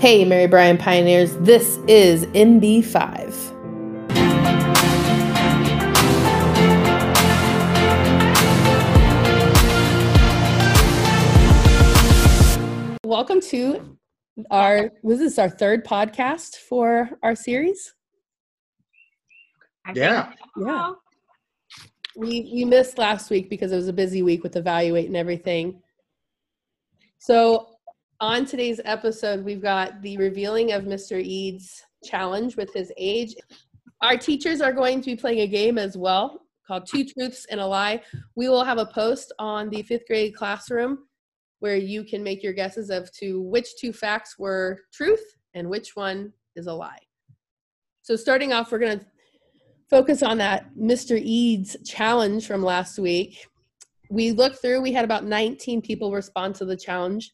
Hey, Mary Bryan Pioneers, this is MB5. Welcome to our, was this our third podcast for our series? Yeah. Yeah. we we missed last week because it was a busy week with evaluate and everything so on today's episode we've got the revealing of mr eads challenge with his age our teachers are going to be playing a game as well called two truths and a lie we will have a post on the fifth grade classroom where you can make your guesses of to which two facts were truth and which one is a lie so starting off we're going to focus on that Mr. Eads challenge from last week. We looked through, we had about 19 people respond to the challenge.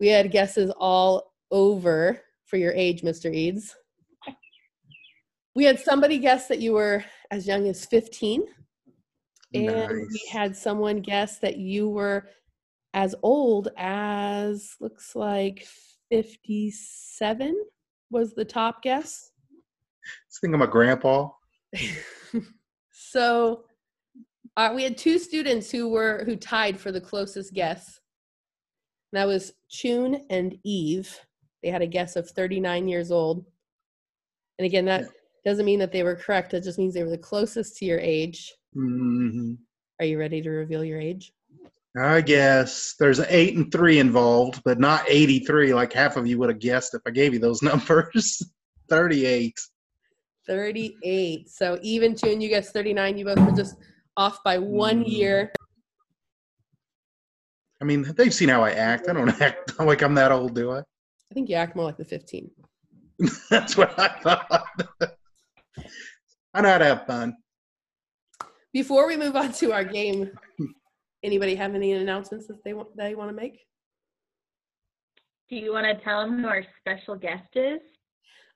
We had guesses all over for your age, Mr. Eads. We had somebody guess that you were as young as 15. And we had someone guess that you were as old as looks like 57 was the top guess. I think I'm a grandpa. so uh, we had two students who were who tied for the closest guess. That was Chun and Eve. They had a guess of 39 years old. And again, that doesn't mean that they were correct. It just means they were the closest to your age. hmm Are you ready to reveal your age? I guess there's an eight and three involved, but not 83 like half of you would have guessed if I gave you those numbers. 38. 38. So Eve and Chun, you guessed 39. You both were just off by one Mm. year. I mean, they've seen how I act. I don't act like I'm that old, do I? I think you act more like the 15. That's what I thought. I know how to have fun. Before we move on to our game, anybody have any announcements that they want they want to make? Do you want to tell them who our special guest is?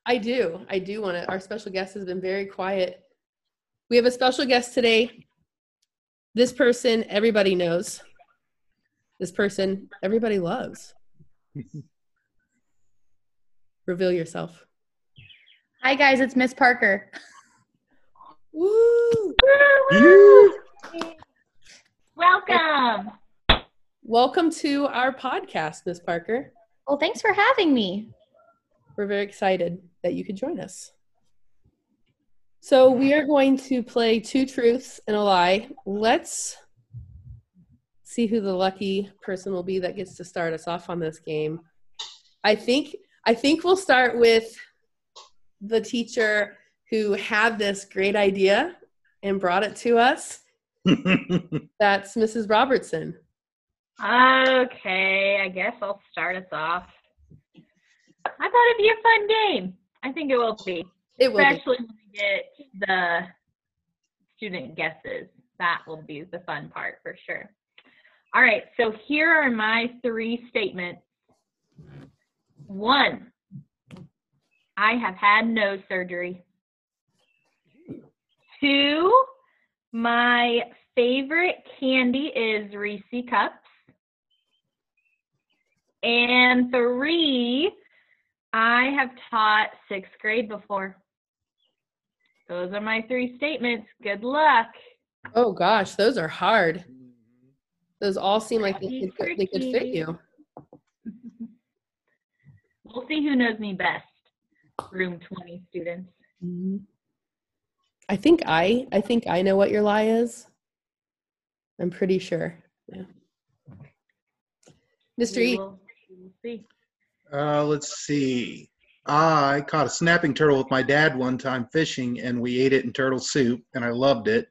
I do. I do want to. Our special guest has been very quiet. We have a special guest today. This person everybody knows. This person everybody loves. Reveal yourself. Hi guys, it's Miss Parker. Woo! You- Welcome. Welcome to our podcast, Miss Parker. Well, thanks for having me. We're very excited that you could join us. So, we are going to play two truths and a lie. Let's see who the lucky person will be that gets to start us off on this game. I think I think we'll start with the teacher who had this great idea and brought it to us. That's Mrs. Robertson. Okay, I guess I'll start us off. I thought it'd be a fun game. I think it will be, It will be. especially when we get the student guesses. That will be the fun part for sure. All right, so here are my three statements. One, I have had nose surgery. Two, my favorite candy is Reese Cups. And three, I have taught sixth grade before. Those are my three statements. Good luck. Oh gosh, those are hard. Those all seem like they could, they could fit you. We'll see who knows me best. Room 20 students. Mhm. I think I I think I know what your lie is. I'm pretty sure. Yeah. Mr. We E, will, we will see. uh, let's see. I caught a snapping turtle with my dad one time fishing, and we ate it in turtle soup, and I loved it.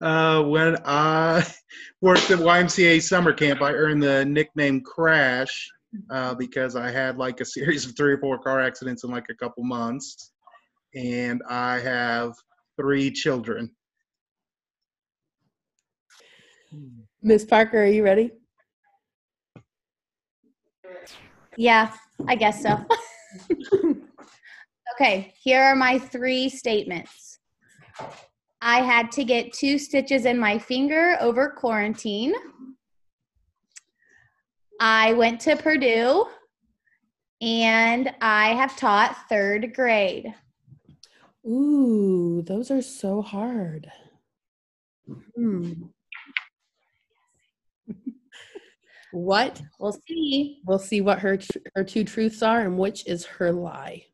Uh, when I worked at YMCA summer camp, I earned the nickname Crash uh, because I had like a series of three or four car accidents in like a couple months, and I have three children. Miss Parker, are you ready? Yeah, I guess so. okay, here are my three statements. I had to get two stitches in my finger over quarantine. I went to Purdue and I have taught third grade. Ooh, those are so hard. Hmm. what? We'll see. We'll see what her tr- her two truths are and which is her lie.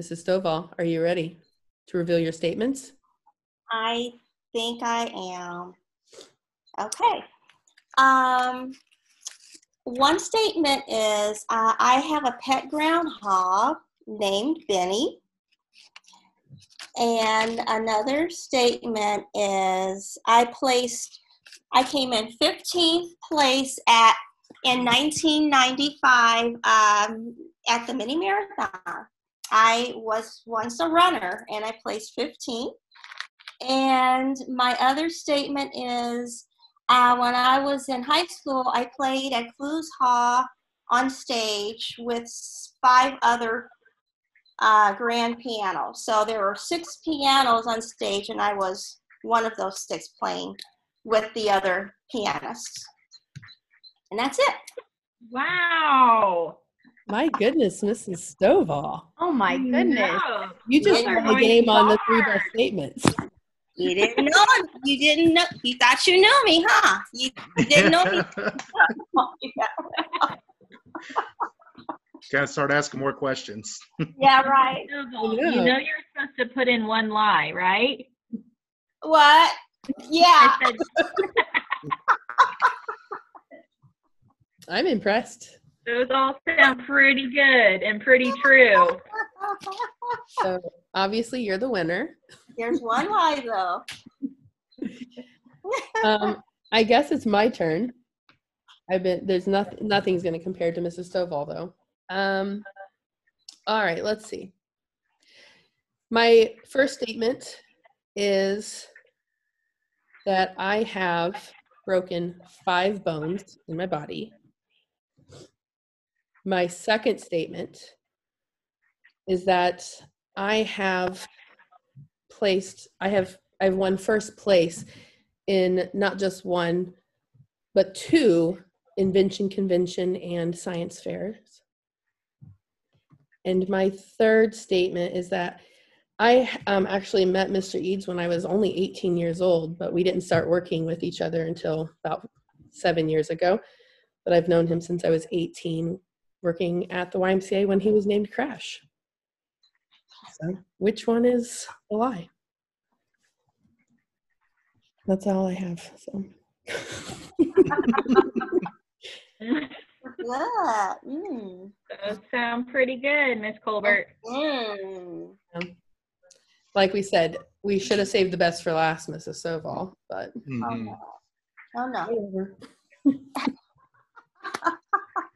Mrs. Stovall, are you ready to reveal your statements? I think I am. Okay. Um, one statement is uh, I have a pet groundhog named Benny. And another statement is I placed, I came in 15th place at in 1995 um, at the mini marathon. I was once a runner and I placed 15th. And my other statement is uh, when I was in high school, I played at Clowes Hall on stage with five other uh, grand pianos. So there were six pianos on stage, and I was one of those six playing with the other pianists. And that's it. Wow. My goodness, Mrs. Stovall. Oh my goodness. No. You just Yeah. won the game on the three best statements. You didn't know. You didn't know. You thought you knew me, huh? You, you didn't know me. Gotta start asking more questions. yeah, right. Snowball, Yeah. You know you're supposed to put in one lie, right? What? Yeah. I'm impressed. Those all sound pretty good and pretty true. So obviously you're the winner. There's one lie though. Um, I guess it's my turn. I've been there's nothing nothing's gonna compare to Mrs. Stovall though. Um, all right, let's see. My first statement is that I have broken five bones in my body. My second statement is that I have placed, I have, I've won first place in not just one, but two invention convention and science fairs. And my third statement is that I um, actually met Mr. Eads when I was only 18 years old, but we didn't start working with each other until about seven years ago. But I've known him since I was 18, working at the YMCA when he was named Crash. So, which one is a lie? That's all I have. So, Good. Mm. Those sound pretty good, Miss Colbert. Mm. like we said, we should have saved the best for last, Mrs. Stovall, but Oh, Mhm. no. Oh no.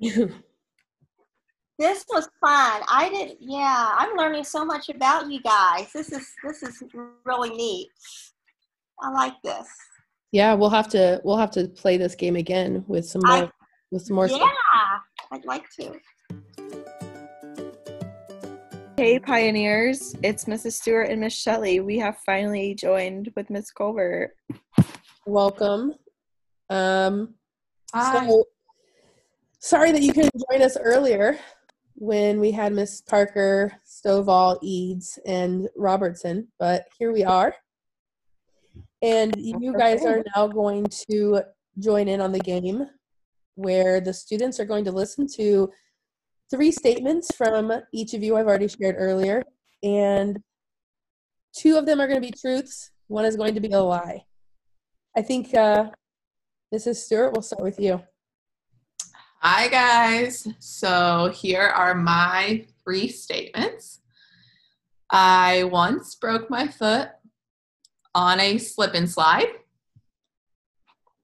whatever. This was fun. I did. Yeah, I'm learning so much about you guys. This is this is really neat. I like this. yeah, we'll have to we'll have to play this game again with some I- more with some more. Yeah, stuff. I'd like to. Hey pioneers, it's Mrs. Stewart and Miss Shelley. We have finally joined with Miss Colbert. Welcome. Um, so sorry that you couldn't join us earlier when we had Miss Parker, Stovall, Eads, and Robertson, but here we are. And you guys are now going to join in on the game where the students are going to listen to three statements from each of you I've already shared earlier. And two of them are going to be truths, one is going to be a lie. I think uh, Mrs. Stewart, we'll start with you. Hi, guys. So here are my three statements. I once broke my foot on a slip and slide.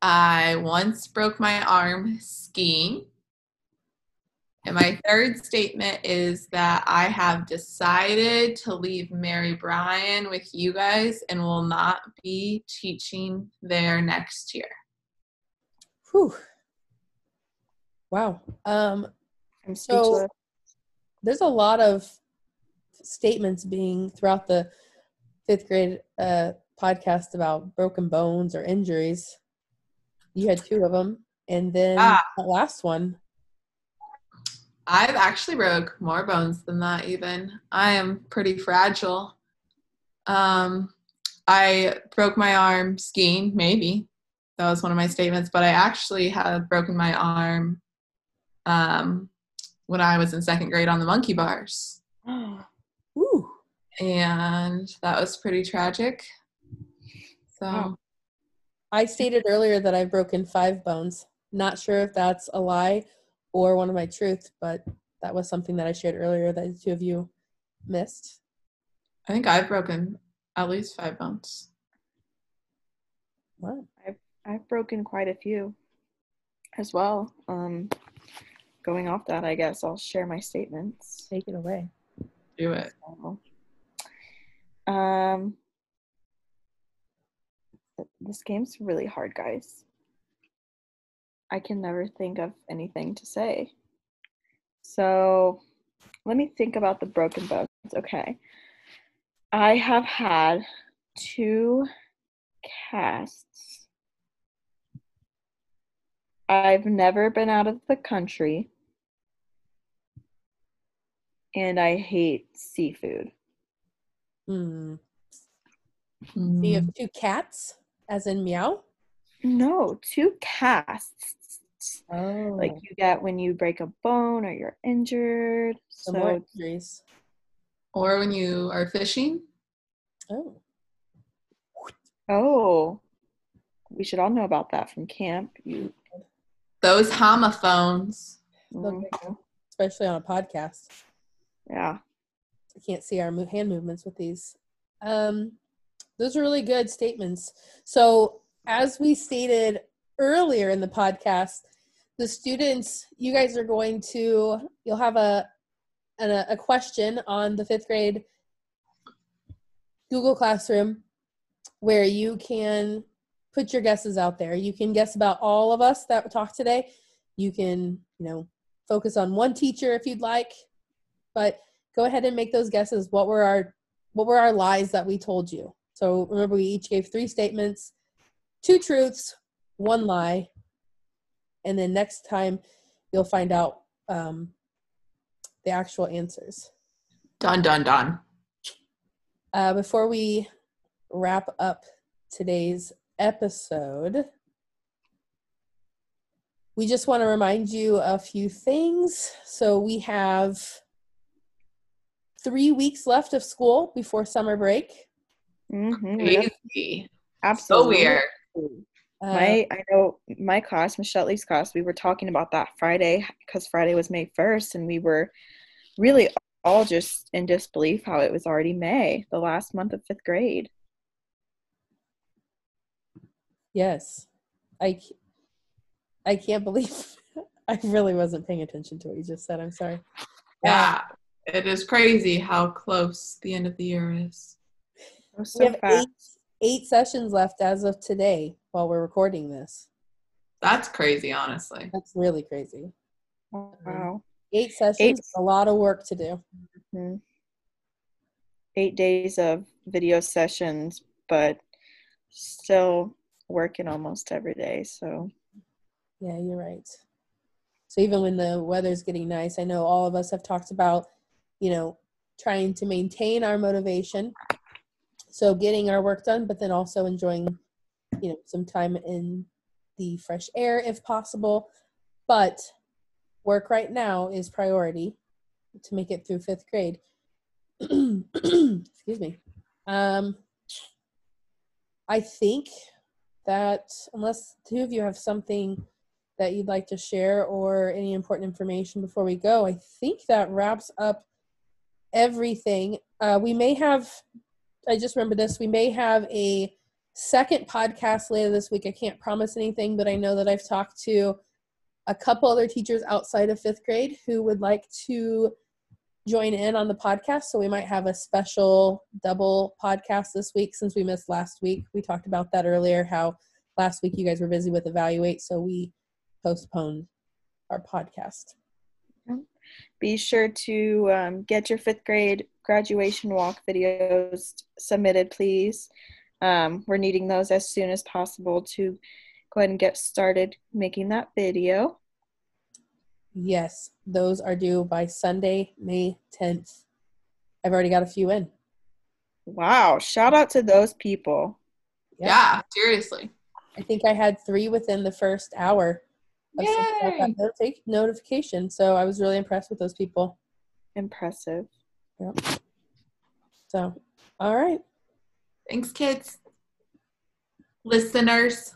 I once broke my arm skiing. And my third statement is that I have decided to leave Mary Bryan with you guys and will not be teaching there next year. Whew. Wow. Um, I'm So- there's a lot of statements being throughout the fifth grade uh, podcast about broken bones or injuries. You had two of them, and then Ah. the last one. I've actually broke more bones than that even. I am pretty fragile. Um I broke my arm skiing, maybe. That was one of my statements, but I actually have broken my arm um when I was in second grade on the monkey bars. Ooh, And that was pretty tragic. So Wow. I stated earlier that I've broken five bones. Not sure if that's a lie or one of my truths, but that was something that I shared earlier that the two of you missed. I think I've broken at least five bones. Wow. I've broken quite a few as well. Um, going off that, I guess I'll share my statements. Take it away. Do it. So, um, this game's really hard, guys. I can never think of anything to say. So, let me think about the broken bones. Okay. I have had two casts. I've never been out of the country. And I hate seafood. Hmm. So you Mm. have two cats, as in meow. No, two casts. Oh, Like you get when you break a bone or you're injured. so more So, injuries. Or when you are fishing. Oh, oh, we should all know about that from camp. You, Those homophones. Okay. Mhm. especially on a podcast. Yeah. I can't see our hand movements with these. Um, those are really good statements. So, as we stated earlier in the podcast, the students, you guys are going to, you'll have a an, a question on the fifth grade Google Classroom where you can put your guesses out there. You can guess about all of us that talked today. You can, you know, focus on one teacher if you'd like, but go ahead and make those guesses. What were our what were our lies that we told you? So remember, we each gave three statements, two truths, one lie, and then next time you'll find out um, the actual answers. Done, done, done. Uh, before we wrap up today's episode, we just want to remind you a few things. So we have three weeks left of school before summer break. Mhm, yep, Crazy. So Absolutely. weird. Uh, My, I know my class, Miss Shelley's class, we were talking about that Friday because Friday was May 1st, and we were really all just in disbelief how it was already May, the last month of fifth grade. yes, I, I can't believe I really wasn't paying attention to what you just said. I'm sorry. Yeah. It is crazy how close the end of the year is. It was we have eight, eight sessions left as of today while we're recording this. That's crazy, honestly. That's really crazy. Wow. Eight sessions, Eight. a lot of work to do. Mhm. Eight days of video sessions, but still working almost every day. So, Yeah, you're right. So even when the weather's getting nice, I know all of us have talked about, you know, trying to maintain our motivation. So getting our work done, but then also enjoying, you know, some time in the fresh air if possible. But work right now is priority to make it through fifth grade. Excuse me. Um, I think that unless two of you have something that you'd like to share or any important information before we go, I think that wraps up everything. Uh, we may have, I just remember this, we may have a second podcast later this week. I can't promise anything, but I know that I've talked to a couple other teachers outside of fifth grade who would like to join in on the podcast. So we might have a special double podcast this week since we missed last week. We talked about that earlier, how last week you guys were busy with Evaluate, so we postponed our podcast. Be sure to um, get your fifth grade graduation walk videos submitted, please. Um, we're needing those as soon as possible to go ahead and get started making that video. Yes, those are due by Sunday, May 10th. I've already got a few in. Wow, shout out to those people. Yep. Yeah, seriously. I think I had three within the first hour of sending out Yay. that notifi- notification. So I was really impressed with those people. Impressive. Yep. So, all right. Thanks, kids. Listeners.